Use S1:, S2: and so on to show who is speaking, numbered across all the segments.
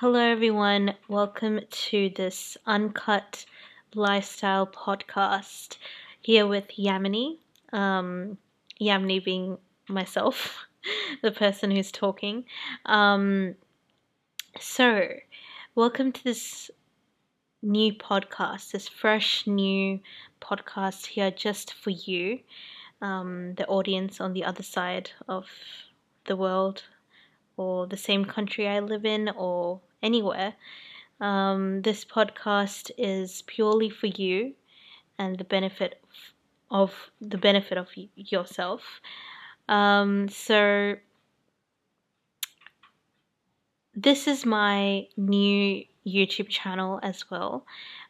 S1: Hello, everyone. Welcome to this uncut lifestyle podcast here with Yamini. Um, Yamini being myself, the person who's talking. Um, so, welcome to this new podcast, this fresh new podcast here just for you, um, the audience on the other side of the world or the same country I live in or anywhere. Um, this podcast is purely for you and the benefit of the benefit of yourself. Um, so this is my new YouTube channel as well.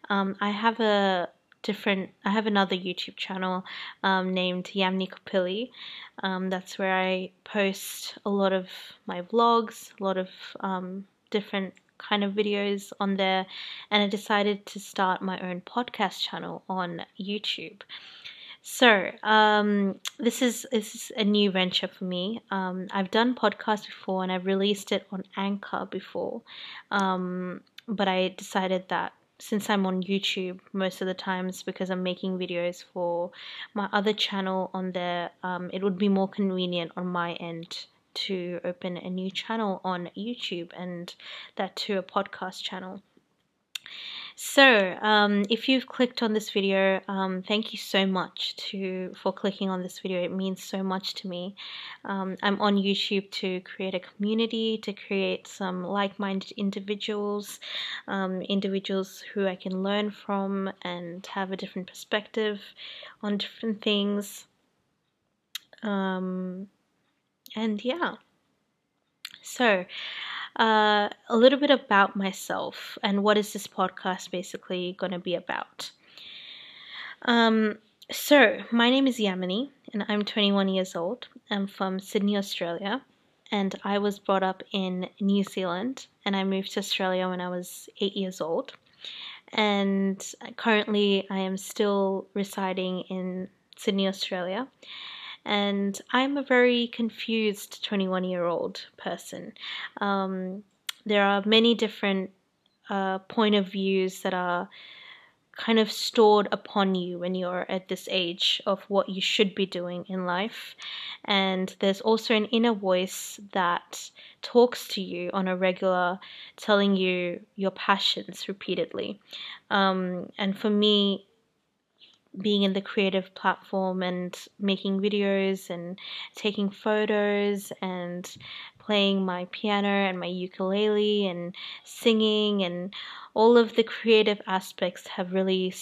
S1: Um, I have a different I have another YouTube channel um, named Yamini Kapili. Um, that's where I post a lot of my vlogs, a lot of um, different kind of videos on there, and I decided to start my own podcast channel on YouTube. So, um, this is this is a new venture for me. Um, I've done podcasts before, and I've released it on Anchor before, um, but I decided that since I'm on YouTube most of the times because I'm making videos for my other channel on there, um, it would be more convenient on my end to open a new channel on YouTube and that to a podcast channel. So, um, if you've clicked on this video, um, thank you so much to for clicking on this video. It means so much to me. Um, I'm on YouTube to create a community, to create some like-minded individuals, um, individuals who I can learn from and have a different perspective on different things. Um, and yeah, so uh, a little bit about myself and what is this podcast basically going to be about. Um, so, my name is Yamini and I'm 21 years old. I'm from Sydney, Australia, and I was brought up in New Zealand and I moved to Australia when I was 8 years old. And currently, I am still residing in Sydney, Australia and I'm a very confused 21 year old person. Um, there are many different uh, point of views that are kind of stored upon you when you're at this age of what you should be doing in life. And there's also an inner voice that talks to you on a regular, telling you your passions repeatedly. Um, and for me, being in the creative platform and making videos and taking photos and playing my piano and my ukulele and singing and all of the creative aspects have really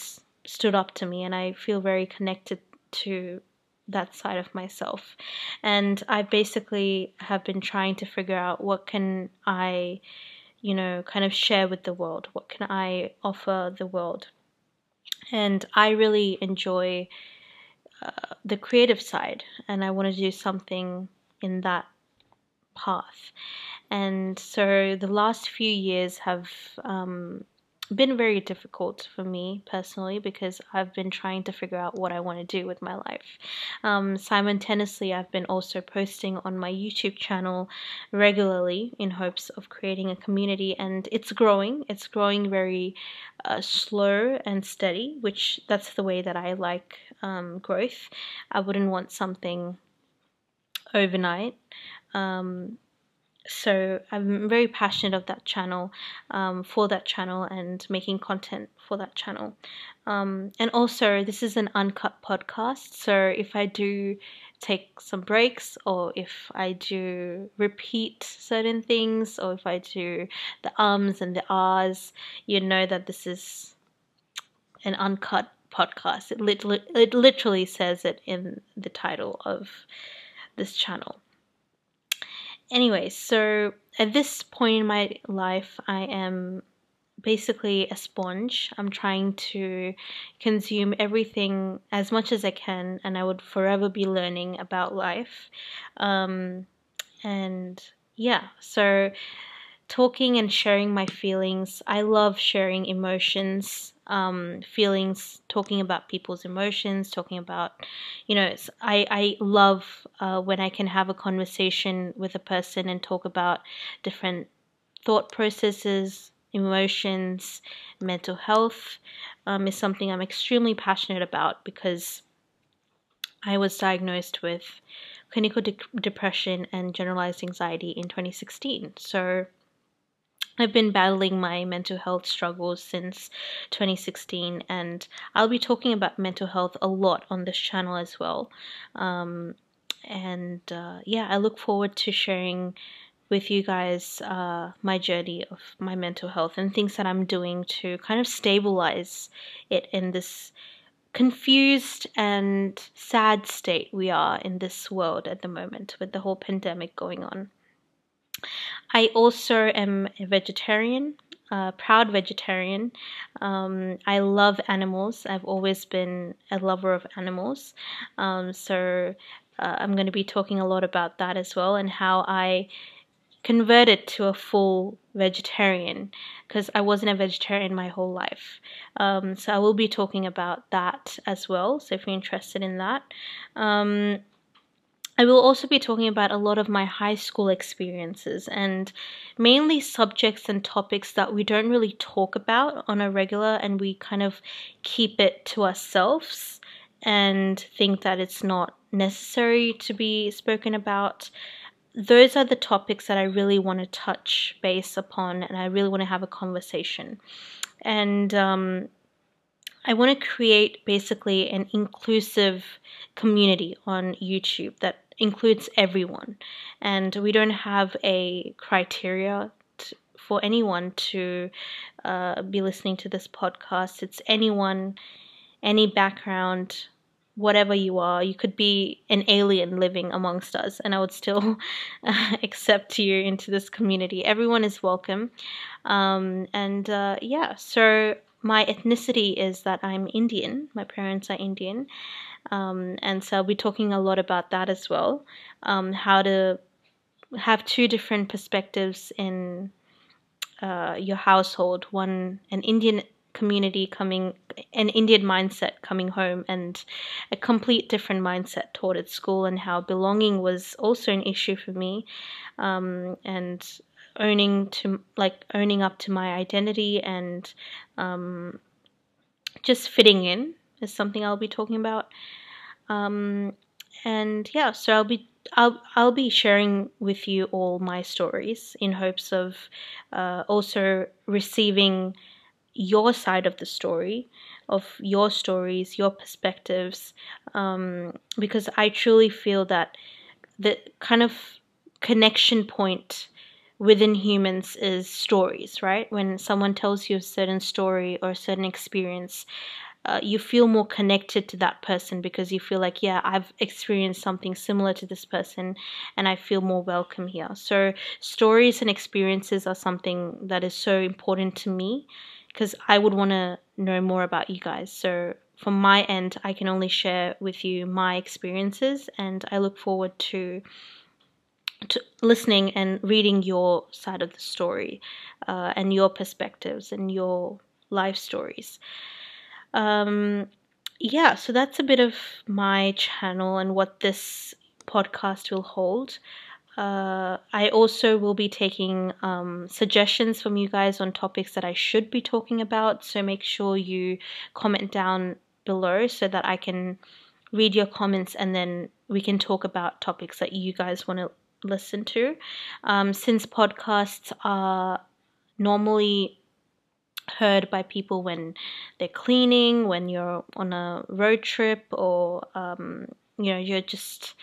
S1: stood up to me and I feel very connected to that side of myself. And I basically have been trying to figure out what can I you know kind of share with the world. What can I offer the world and I really enjoy uh, the creative side, and I want to do something in that path. And so the last few years have um, been very difficult for me personally because I've been trying to figure out what I want to do with my life. Um, simultaneously, I've been also posting on my YouTube channel regularly in hopes of creating a community, and it's growing. It's growing very uh, slow and steady, which that's the way that I like um, growth. I wouldn't want something overnight. Um, so I'm very passionate of that channel, um, for that channel, and making content for that channel. Um, and also, this is an uncut podcast, so if I do take some breaks, or if I do repeat certain things, or if I do the ums and the ahs, you know that this is an uncut podcast. It literally, it literally says it in the title of this channel anyway, so at this point in my life, I am basically a sponge. I'm trying to consume everything as much as I can, and I would forever be learning about life. Um, and yeah, so talking and sharing my feelings. I love sharing emotions, um, feelings, talking about people's emotions, talking about, you know, I, I love uh, when I can have a conversation with a person and talk about different thought processes, emotions, mental health um, is something I'm extremely passionate about because I was diagnosed with clinical de- depression and generalized anxiety in 2016. So I've been battling my mental health struggles since 2016, and I'll be talking about mental health a lot on this channel as well. Um, and uh, yeah, I look forward to sharing with you guys uh, my journey of my mental health and things that I'm doing to kind of stabilize it in this confused and sad state we are in this world at the moment with the whole pandemic going on. I also am a vegetarian, a proud vegetarian. Um, I love animals. I've always been a lover of animals. Um, so uh, I'm going to be talking a lot about that as well and how I converted to a full vegetarian because I wasn't a vegetarian my whole life. Um, so I will be talking about that as well. So if you're interested in that, um, I will also be talking about a lot of my high school experiences and mainly subjects and topics that we don't really talk about on a regular and we kind of keep it to ourselves and think that it's not necessary to be spoken about. Those are the topics that I really want to touch base upon and I really want to have a conversation. And um, I want to create basically an inclusive community on YouTube that includes everyone. And we don't have a criteria t- for anyone to uh, be listening to this podcast. It's anyone, any background, whatever you are. You could be an alien living amongst us, and I would still accept you into this community. Everyone is welcome. Um, and uh, yeah, so my ethnicity is that I'm Indian. My parents are Indian. Um, and so I'll be talking a lot about that as well. Um, how to have two different perspectives in uh, your household one, an Indian community coming, an Indian mindset coming home, and a complete different mindset taught at school, and how belonging was also an issue for me. Um, and owning to like owning up to my identity and um, just fitting in is something I'll be talking about. Um, and yeah, so I'll be I'll I'll be sharing with you all my stories in hopes of uh, also receiving your side of the story, of your stories, your perspectives, um, because I truly feel that the kind of connection point within humans is stories, right? When someone tells you a certain story or a certain experience, uh, you feel more connected to that person because you feel like, yeah, I've experienced something similar to this person and I feel more welcome here. So, stories and experiences are something that is so important to me because I would want to know more about you guys. So, from my end, I can only share with you my experiences, and I look forward to to listening and reading your side of the story uh, and your perspectives and your life stories. Um, yeah, so that's a bit of my channel and what this podcast will hold. Uh, I also will be taking um, suggestions from you guys on topics that I should be talking about. So make sure you comment down below so that I can read your comments and then we can talk about topics that you guys want to listen to. Um, since podcasts are normally heard by people when they're cleaning, when you're on a road trip, or um, you know you're just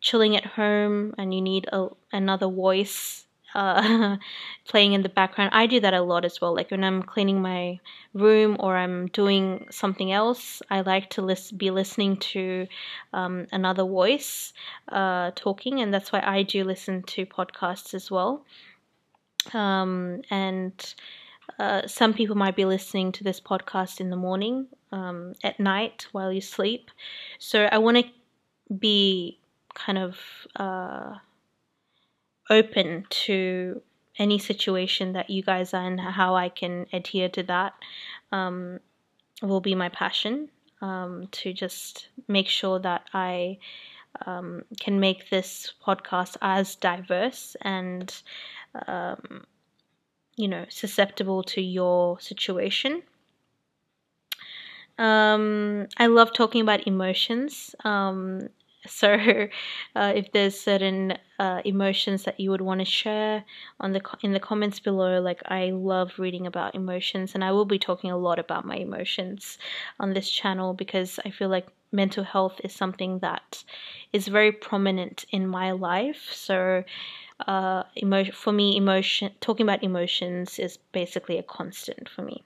S1: chilling at home and you need a, another voice uh, playing in the background. I do that a lot as well. Like when I'm cleaning my room or I'm doing something else, I like to list, be listening to um, another voice uh, talking, and that's why I do listen to podcasts as well. Um, and uh, some people might be listening to this podcast in the morning, um, at night while you sleep. So I want to be kind of uh, open to any situation that you guys are in, how I can adhere to that um, will be my passion um, to just make sure that I um, can make this podcast as diverse and um, you know, susceptible to your situation. Um, I love talking about emotions. So, uh, if there's certain uh, emotions that you would want to share on the in the comments below, like I love reading about emotions, and I will be talking a lot about my emotions on this channel because I feel like mental health is something that is very prominent in my life. So, uh, emo- for me, emotion talking about emotions is basically a constant for me.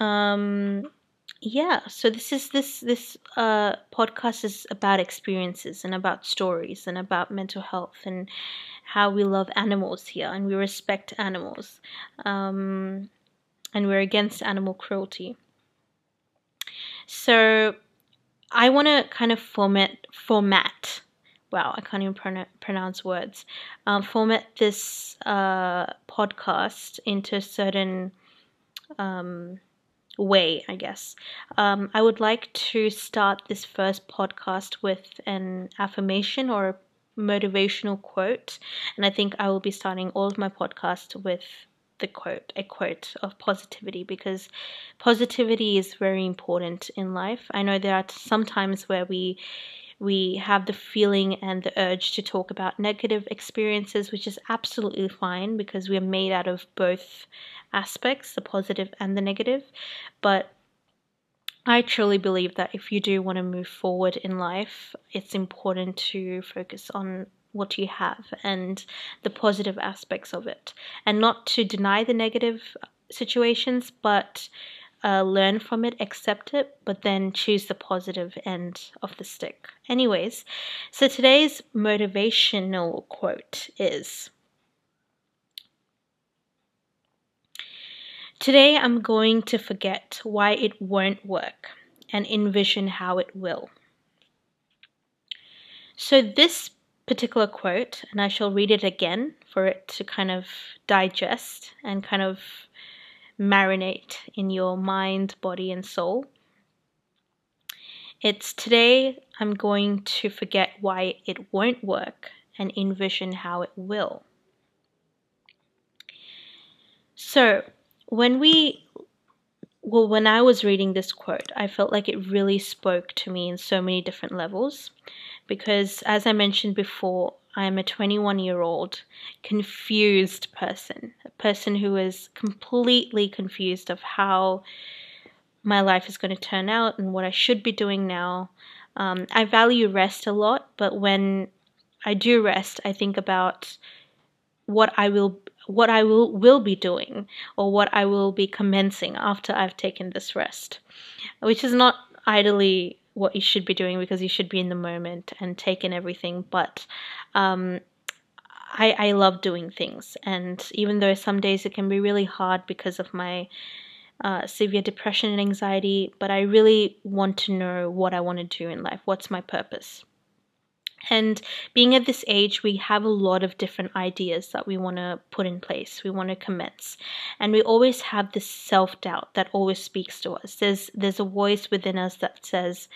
S1: Um, yeah so this is this this uh podcast is about experiences and about stories and about mental health and how we love animals here and we respect animals um and we're against animal cruelty. So i want to kind of format format wow i can't even pron- pronounce words um, format this uh podcast into certain um way, I guess. Um, I would like to start this first podcast with an affirmation or a motivational quote. And I think I will be starting all of my podcasts with the quote, a quote of positivity, because positivity is very important in life. I know there are some times where we we have the feeling and the urge to talk about negative experiences, which is absolutely fine because we are made out of both aspects, the positive and the negative. But I truly believe that if you do want to move forward in life, it's important to focus on what you have and the positive aspects of it, and not to deny the negative situations, but uh, learn from it, accept it, but then choose the positive end of the stick. Anyways, so today's motivational quote is Today I'm going to forget why it won't work and envision how it will. So, this particular quote, and I shall read it again for it to kind of digest and kind of marinate in your mind, body, and soul. It's today I'm going to forget why it won't work and envision how it will. So, when we well when i was reading this quote i felt like it really spoke to me in so many different levels because as i mentioned before i am a 21 year old confused person a person who is completely confused of how my life is going to turn out and what i should be doing now um, i value rest a lot but when i do rest i think about what i will what I will, will be doing or what I will be commencing after I've taken this rest, which is not idly what you should be doing because you should be in the moment and take in everything. But um, I, I love doing things, and even though some days it can be really hard because of my uh, severe depression and anxiety, but I really want to know what I want to do in life. What's my purpose? And being at this age, we have a lot of different ideas that we want to put in place, we want to commence. And we always have this self doubt that always speaks to us. There's, there's a voice within us that says,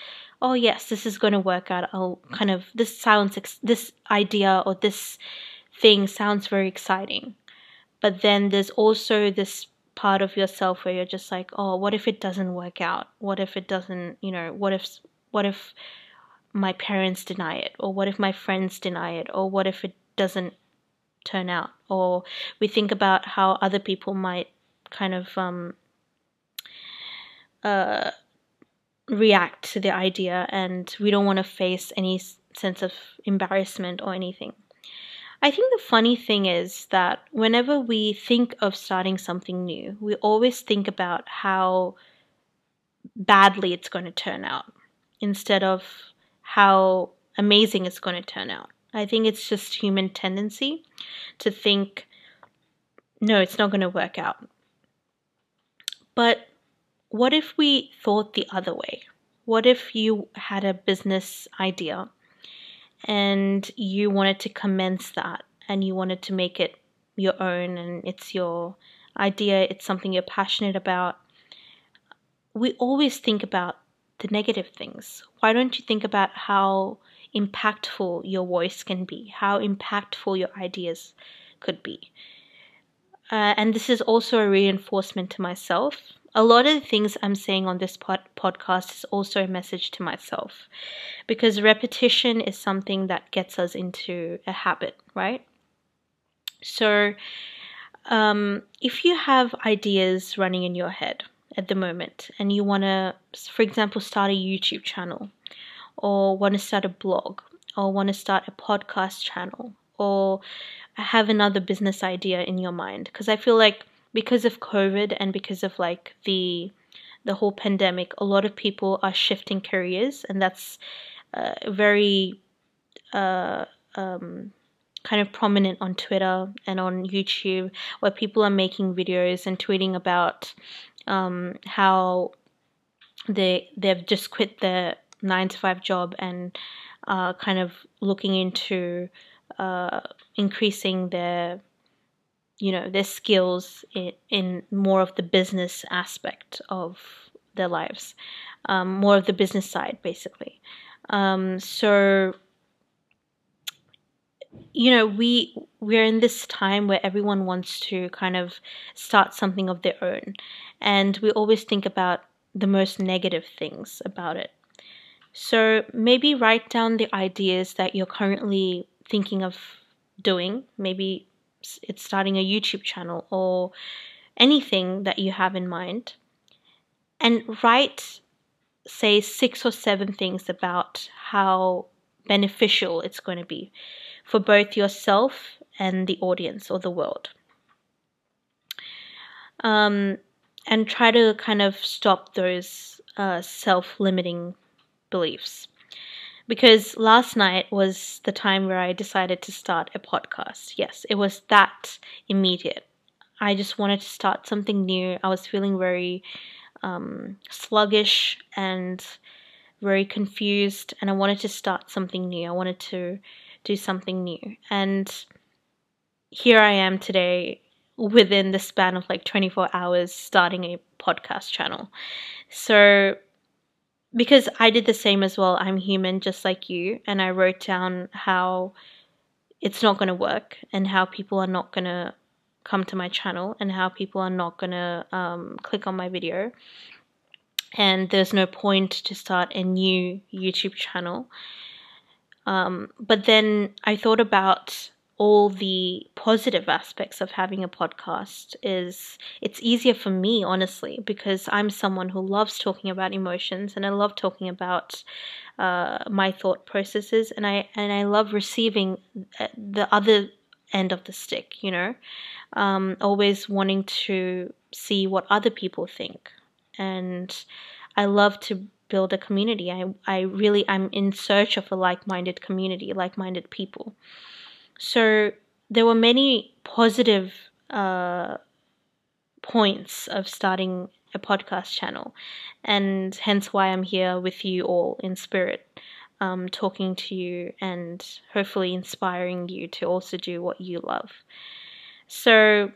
S1: oh, yes, this is going to work out. I'll kind of, this sounds, this idea or this thing sounds very exciting. But then there's also this part of yourself where you're just like, oh, what if it doesn't work out? What if it doesn't, you know, what if, what if, my parents deny it or what if my friends deny it or what if it doesn't turn out or we think about how other people might kind of um, uh, react to the idea and we don't want to face any sense of embarrassment or anything I think the funny thing is that whenever we think of starting something new, we always think about how badly it's going to turn out instead of how amazing it's going to turn out. I think it's just human tendency to think, no, it's not going to work out. But what if we thought the other way? What if you had a business idea and you wanted to commence that and you wanted to make it your own and it's your idea, it's something you're passionate about? We always think about the negative things? Why don't you think about how impactful your voice can be, how impactful your ideas could be? uh, and this is also a reinforcement to myself. A lot of the things I'm saying on this pod- podcast is also a message to myself because repetition is something that gets us into a habit, right? So, um, if you have ideas running in your head at the moment and you want to, for example, start a YouTube channel or want to start a blog or want to start a podcast channel or have another business idea in your mind because I feel like because of COVID and because of like the the whole pandemic, a lot of people are shifting careers, and that's uh, very uh, um, kind of prominent on Twitter and on YouTube, where people are making videos and tweeting about um, how they they've just quit their nine to five job and uh, kind of looking into uh, increasing their you know their skills in, in more of the business aspect of their lives um, more of the business side basically. Um, so you know we we're in this time where everyone wants to kind of start something of their own. And we always think about the most negative things about it. So maybe write down the ideas that you're currently thinking of doing. Maybe it's starting a YouTube channel or anything that you have in mind. And write, say, six or seven things about how beneficial it's going to be for both yourself and the audience or the world. Um, and try to kind of stop those uh, self limiting beliefs. Because last night was the time where I decided to start a podcast. Yes, it was that immediate. I just wanted to start something new. I was feeling very um, sluggish and very confused, and I wanted to start something new. I wanted to do something new. And here I am today within the span of like 24 hours starting a podcast channel. So because I did the same as well. I'm human just like you. And I wrote down how it's not going to work and how people are not going to come to my channel and how people are not going to um, click on my video. And there's no point to start a new YouTube channel. Um, but then I thought about all the positive aspects of having a podcast is it's easier for me honestly because i'm someone who loves talking about emotions and i love talking about uh, my thought processes and i and i love receiving uh, the other end of the stick you know? Um, always wanting to see what other people think. And i love to build a community. I i really i'm in search of a like-minded community like-minded people so there were many positive uh, points of starting a podcast channel, and hence why I'm here with you all in spirit, um, talking to you and hopefully inspiring you to also do what you love. So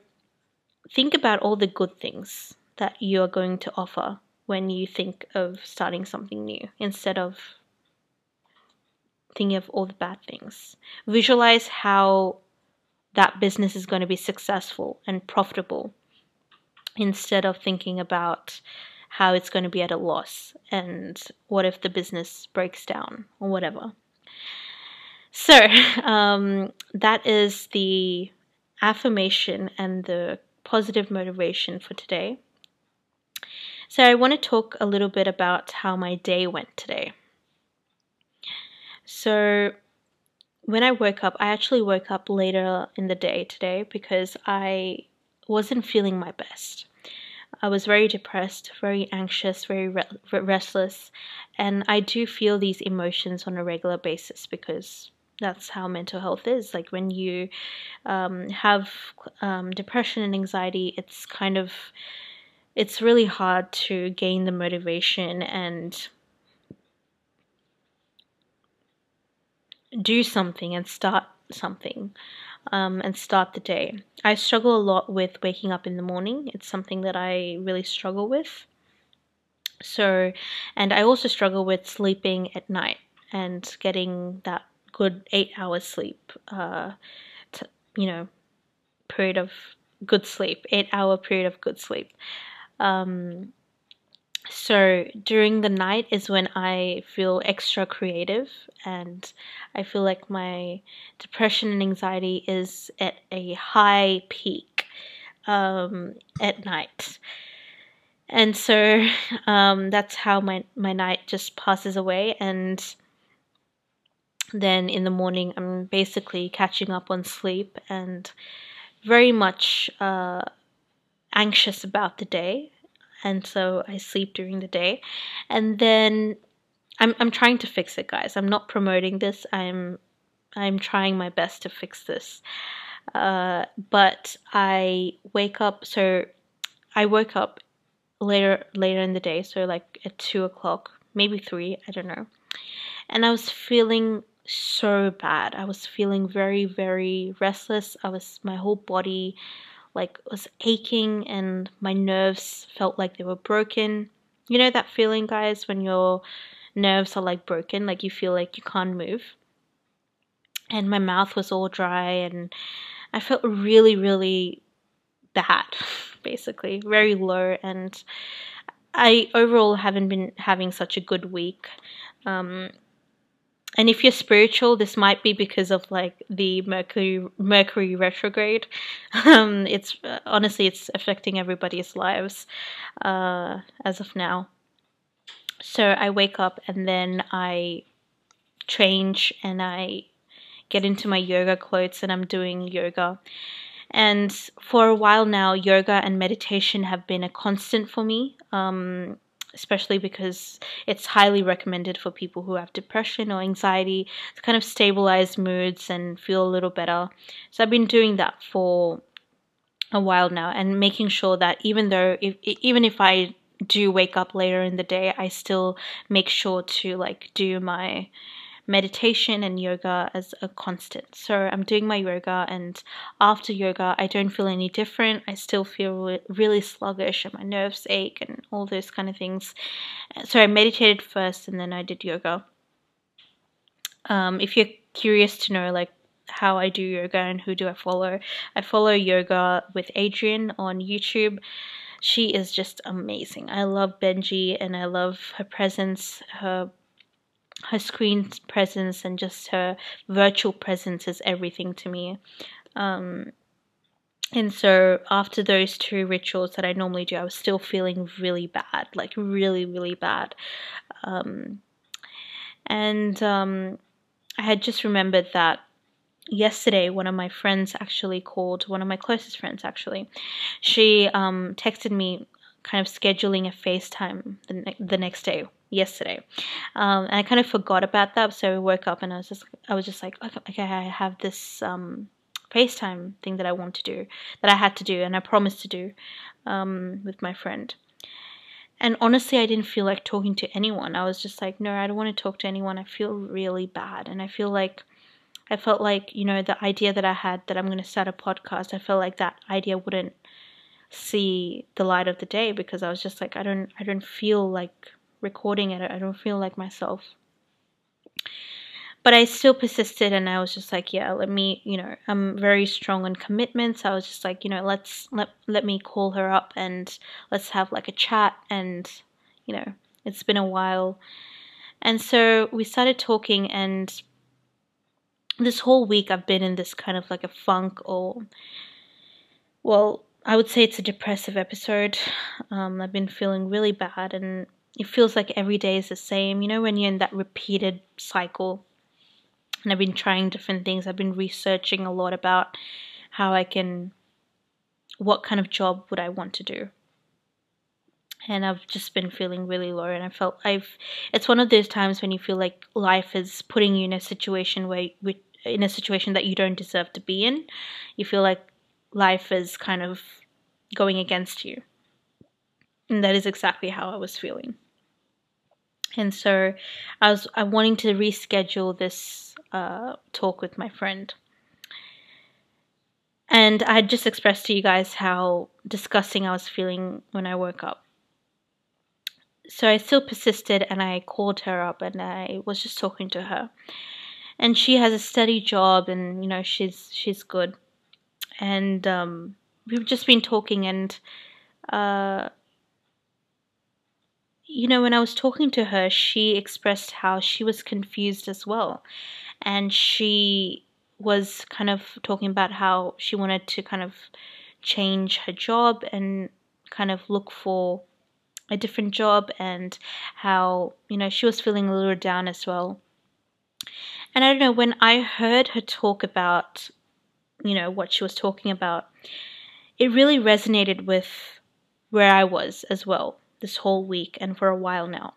S1: think about all the good things that you are going to offer when you think of starting something new instead of thinking of all the bad things. Visualize how that business is going to be successful and profitable instead of thinking about how it's going to be at a loss and what if the business breaks down or whatever. So, um, that is the affirmation and the positive motivation for today. So, I want to talk a little bit about how my day went today. So when I woke up, I actually woke up later in the day today because I wasn't feeling my best. I was very depressed, very anxious, very re- restless, and I do feel these emotions on a regular basis because that's how mental health is. Like when you um, have um, depression and anxiety, it's kind of it's really hard to gain the motivation and do something and start something um, and start the day. I struggle a lot with waking up in the morning. It's something that I really struggle with. So, and I also struggle with sleeping at night and getting that good eight hours sleep, uh, you know, period of good sleep, eight hour period of good sleep. Um, so during the night is when I feel extra creative and I feel like my depression and anxiety is at a high peak um, at night. And so um, that's how my, my night just passes away. And then in the morning, I'm basically catching up on sleep and very much uh, anxious about the day and so I sleep during the day. And then I'm I'm trying to fix it, guys. I'm not promoting this. I'm I'm trying my best to fix this. Uh, but I wake up. So I woke up later later in the day. So like at two o'clock, maybe three. I don't know. And I was feeling so bad. I was feeling very very restless. I was my whole body like was aching and my nerves felt like they were broken. You know that feeling, guys, when your nerves are like broken, like you feel like you can't move. And my mouth was all dry and I felt really, really bad, basically, very low. And I overall haven't been having such a good week. Um, and if you're spiritual this might be because of like the mercury mercury retrograde. Um it's uh, honestly it's affecting everybody's lives uh as of now. So i wake up and then i change and i get into my yoga clothes and i'm doing yoga. And for a while now yoga and meditation have been a constant for me. Um especially because it's highly recommended for people who have depression or anxiety to kind of stabilize moods and feel a little better. So I've been doing that for a while now and making sure that even though if, even if I do wake up later in the day, I still make sure to like do my meditation and yoga as a constant. So I'm doing my yoga, and after yoga, I don't feel any different. I still feel really sluggish, and my nerves ache, and all those kind of things. So I meditated first, and then I did yoga. Um, if you're curious to know, like how I do yoga and who do I follow, I follow yoga with Adriene on YouTube she is just amazing. I love Benji and I love her presence, her her screen presence and just her virtual presence is everything to me. Um, and so after those two rituals that I normally do, I was still feeling really bad, like really, really bad. Um, and um, I had just remembered that yesterday one of my friends actually called, one of my closest friends actually. She um, texted me kind of scheduling a FaceTime the, ne- the next day yesterday. Um, and I kind of forgot about that. So I woke up and I was just, I was just like, okay, okay I have this um, FaceTime thing that I want to do, that I had to do, and I promised to do um, with my friend. And honestly, I didn't feel like talking to anyone. I was just like, no, I don't want to talk to anyone. I feel really bad. And I feel like, I felt like, you know, the idea that I had that I'm going to start a podcast, I felt like that idea wouldn't see the light of the day because I was just like I don't I don't feel like recording it. I don't feel like myself. But I still persisted and I was just like, yeah, let me, you know, I'm very strong on commitments. I was just like, you know, let's let let me call her up and let's have like a chat and you know, it's been a while. And so we started talking and this whole week I've been in this kind of like a funk or well, I would say it's a depressive episode. Um, I've been feeling really bad, and it feels like every day is the same. You know, when you're in that repeated cycle. And I've been trying different things. I've been researching a lot about how I can, what kind of job would I want to do. And I've just been feeling really low, and I felt I've. It's one of those times when you feel like life is putting you in a situation where, in a situation that you don't deserve to be in. You feel like life is kind of going against you. And that is exactly how I was feeling. And so I was I'm wanting to reschedule this uh, talk with my friend. And I had just expressed to you guys how disgusting I was feeling when I woke up. So I still persisted and I called her up and I was just talking to her. And she has a steady job and you know she's she's good and um, we've just been talking, and uh, you know, when I was talking to her, she expressed how she was confused as well, and she was kind of talking about how she wanted to kind of change her job and kind of look for a different job and how you know she was feeling a little down as well. And i don't know when i heard her talk about you know what she was talking about it really resonated with where i was as well this whole week and for a while now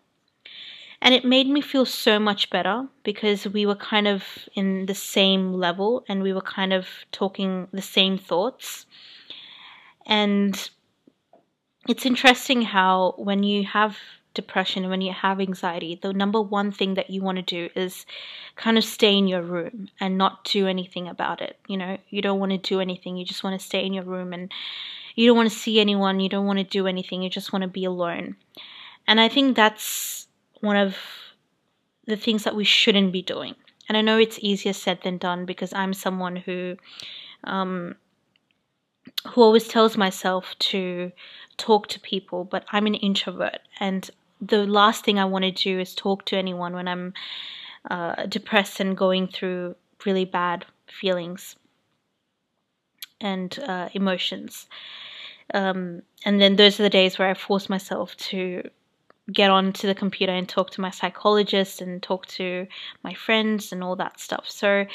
S1: and it made me feel so much better because we were kind of in the same level and we were kind of talking the same thoughts and it's interesting how when you have depression, when you have anxiety, the number one thing that you want to do is kind of stay in your room and not do anything about it. You know, you don't want to do anything. You just want to stay in your room and you don't want to see anyone. You don't want to do anything. You just want to be alone. And I think that's one of the things that we shouldn't be doing. And I know it's easier said than done because I'm someone who, um, who always tells myself to talk to people, but I'm an introvert, and the last thing I want to do is talk to anyone when I'm uh, depressed and going through really bad feelings and uh, emotions. Um, and then those are the days where I force myself to get onto the computer and talk to my psychologist and talk to my friends and all that stuff. So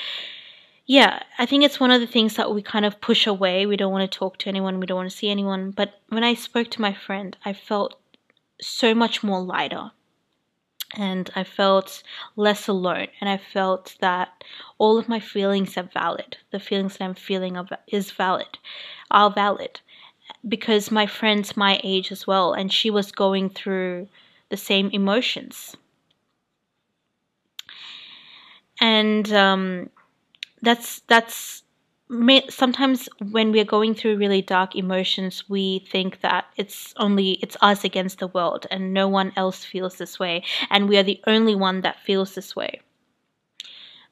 S1: yeah, I think it's one of the things that we kind of push away. We don't want to talk to anyone, we don't want to see anyone. But when I spoke to my friend, I felt so much more lighter. And I felt less alone, and I felt that all of my feelings are valid. The feelings that I'm feeling of is valid, are valid, because my friend's my age as well, and she was going through the same emotions. And um, that's that's sometimes when we're going through really dark emotions we think that it's only it's us against the world and no one else feels this way and we are the only one that feels this way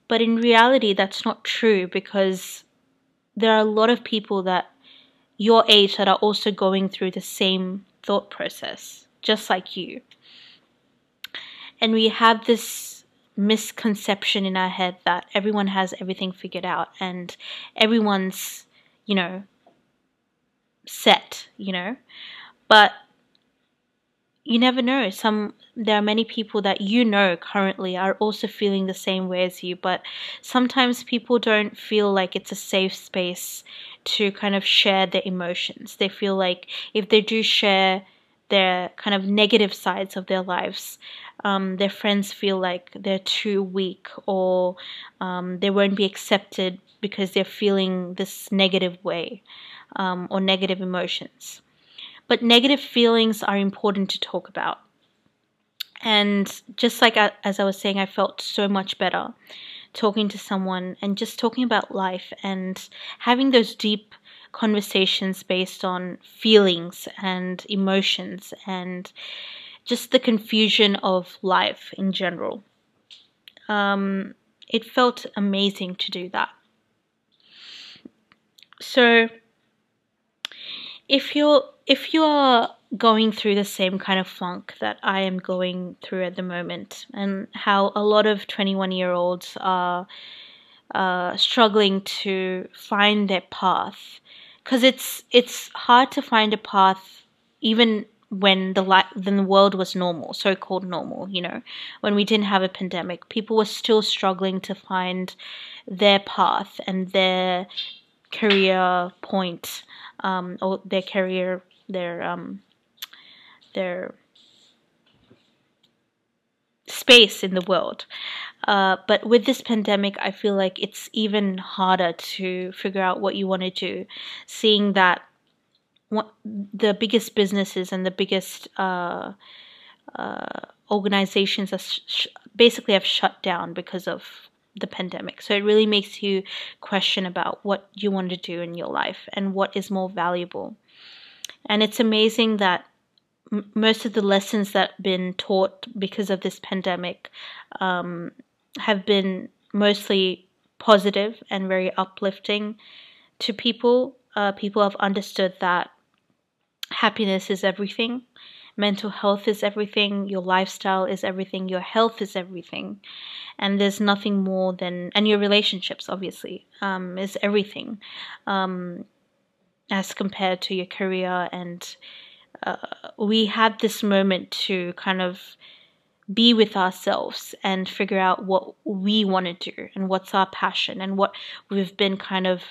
S1: but in reality that's not true because there are a lot of people that your age that are also going through the same thought process just like you and we have this misconception in our head that everyone has everything figured out and everyone's, you know, set, you know. But you never know. Some there are many people that you know currently are also feeling the same way as you, but sometimes people don't feel like it's a safe space to kind of share their emotions. They feel like if they do share their kind of negative sides of their lives, um, their friends feel like they're too weak or um, they won't be accepted because they're feeling this negative way um, or negative emotions. But negative feelings are important to talk about. And just like I, as I was saying, I felt so much better talking to someone and just talking about life and having those deep conversations based on feelings and emotions and just the confusion of life in general. Um, it felt amazing to do that. So, if you're if you are going through the same kind of funk that I am going through at the moment, and how a lot of 21 year olds are uh, struggling to find their path, because it's it's hard to find a path even when the li- then the world was normal, so-called normal, you know, when we didn't have a pandemic, people were still struggling to find their path and their career point, um, or their career, their um, their space in the world. Uh, but with this pandemic, I feel like it's even harder to figure out what you want to do, seeing that the biggest businesses and the biggest uh, uh, organizations are sh- basically have shut down because of the pandemic. So it really makes you question about what you want to do in your life and what is more valuable. And it's amazing that most of the lessons that have been taught because of this pandemic um, have been mostly positive and very uplifting to people. Uh, people have understood that happiness is everything mental health is everything your lifestyle is everything your health is everything and there's nothing more than and your relationships obviously um, is everything um, as compared to your career and uh, we had this moment to kind of be with ourselves and figure out what we want to do and what's our passion and what we've been kind of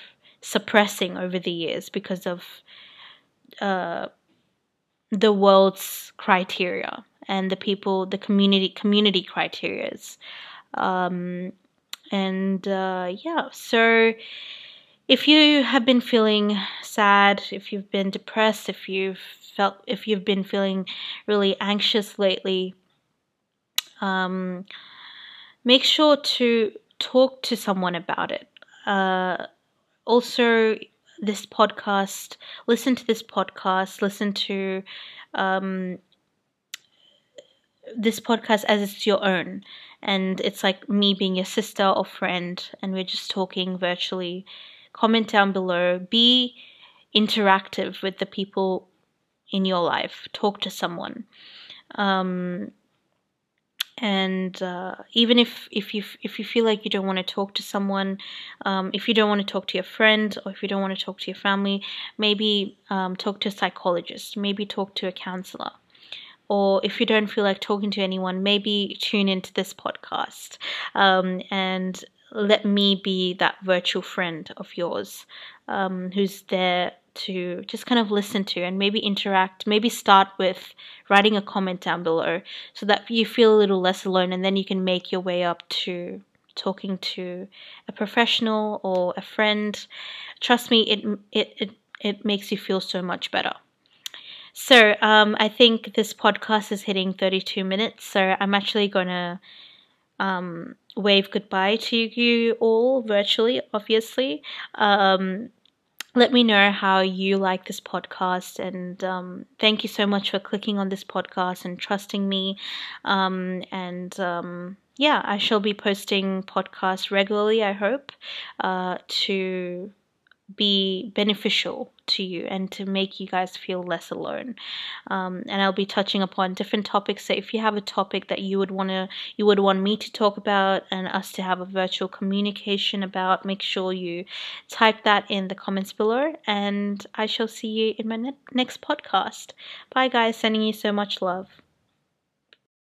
S1: suppressing over the years because of uh, the world's criteria and the people, the community community criterias. Um, and uh, yeah, so if you have been feeling sad, if you've been depressed, if you've felt, if you've been feeling really anxious lately, um, make sure to talk to someone about it. Uh, also, this podcast, listen to this podcast, listen to um, this podcast as it's your own. And it's like me being your sister or friend, and we're just talking virtually. Comment down below. Be interactive with the people in your life. Talk to someone. Um, and uh, even if if you if you feel like you don't want to talk to someone, um, if you don't want to talk to your friend or if you don't want to talk to your family, maybe um, talk to a psychologist, maybe talk to a counselor. Or if you don't feel like talking to anyone, maybe tune into this podcast um, and let me be that virtual friend of yours um, who's there to just kind of listen to and maybe interact. Maybe start with writing a comment down below so that you feel a little less alone and then you can make your way up to talking to a professional or a friend. Trust me, it it it, it makes you feel so much better. So, um, I think this podcast is hitting 32 minutes, so I'm actually gonna um, wave goodbye to you all virtually, obviously. Um, let me know how you like this podcast and um, thank you so much for clicking on this podcast and trusting me um, and um, yeah i shall be posting podcasts regularly i hope uh, to be beneficial to you and to make you guys feel less alone. Um, and I'll be touching upon different topics. So if you have a topic that you would want to, you would want me to talk about and us to have a virtual communication about, make sure you type that in the comments below. And I shall see you in my ne- next podcast. Bye, guys. Sending you so much love.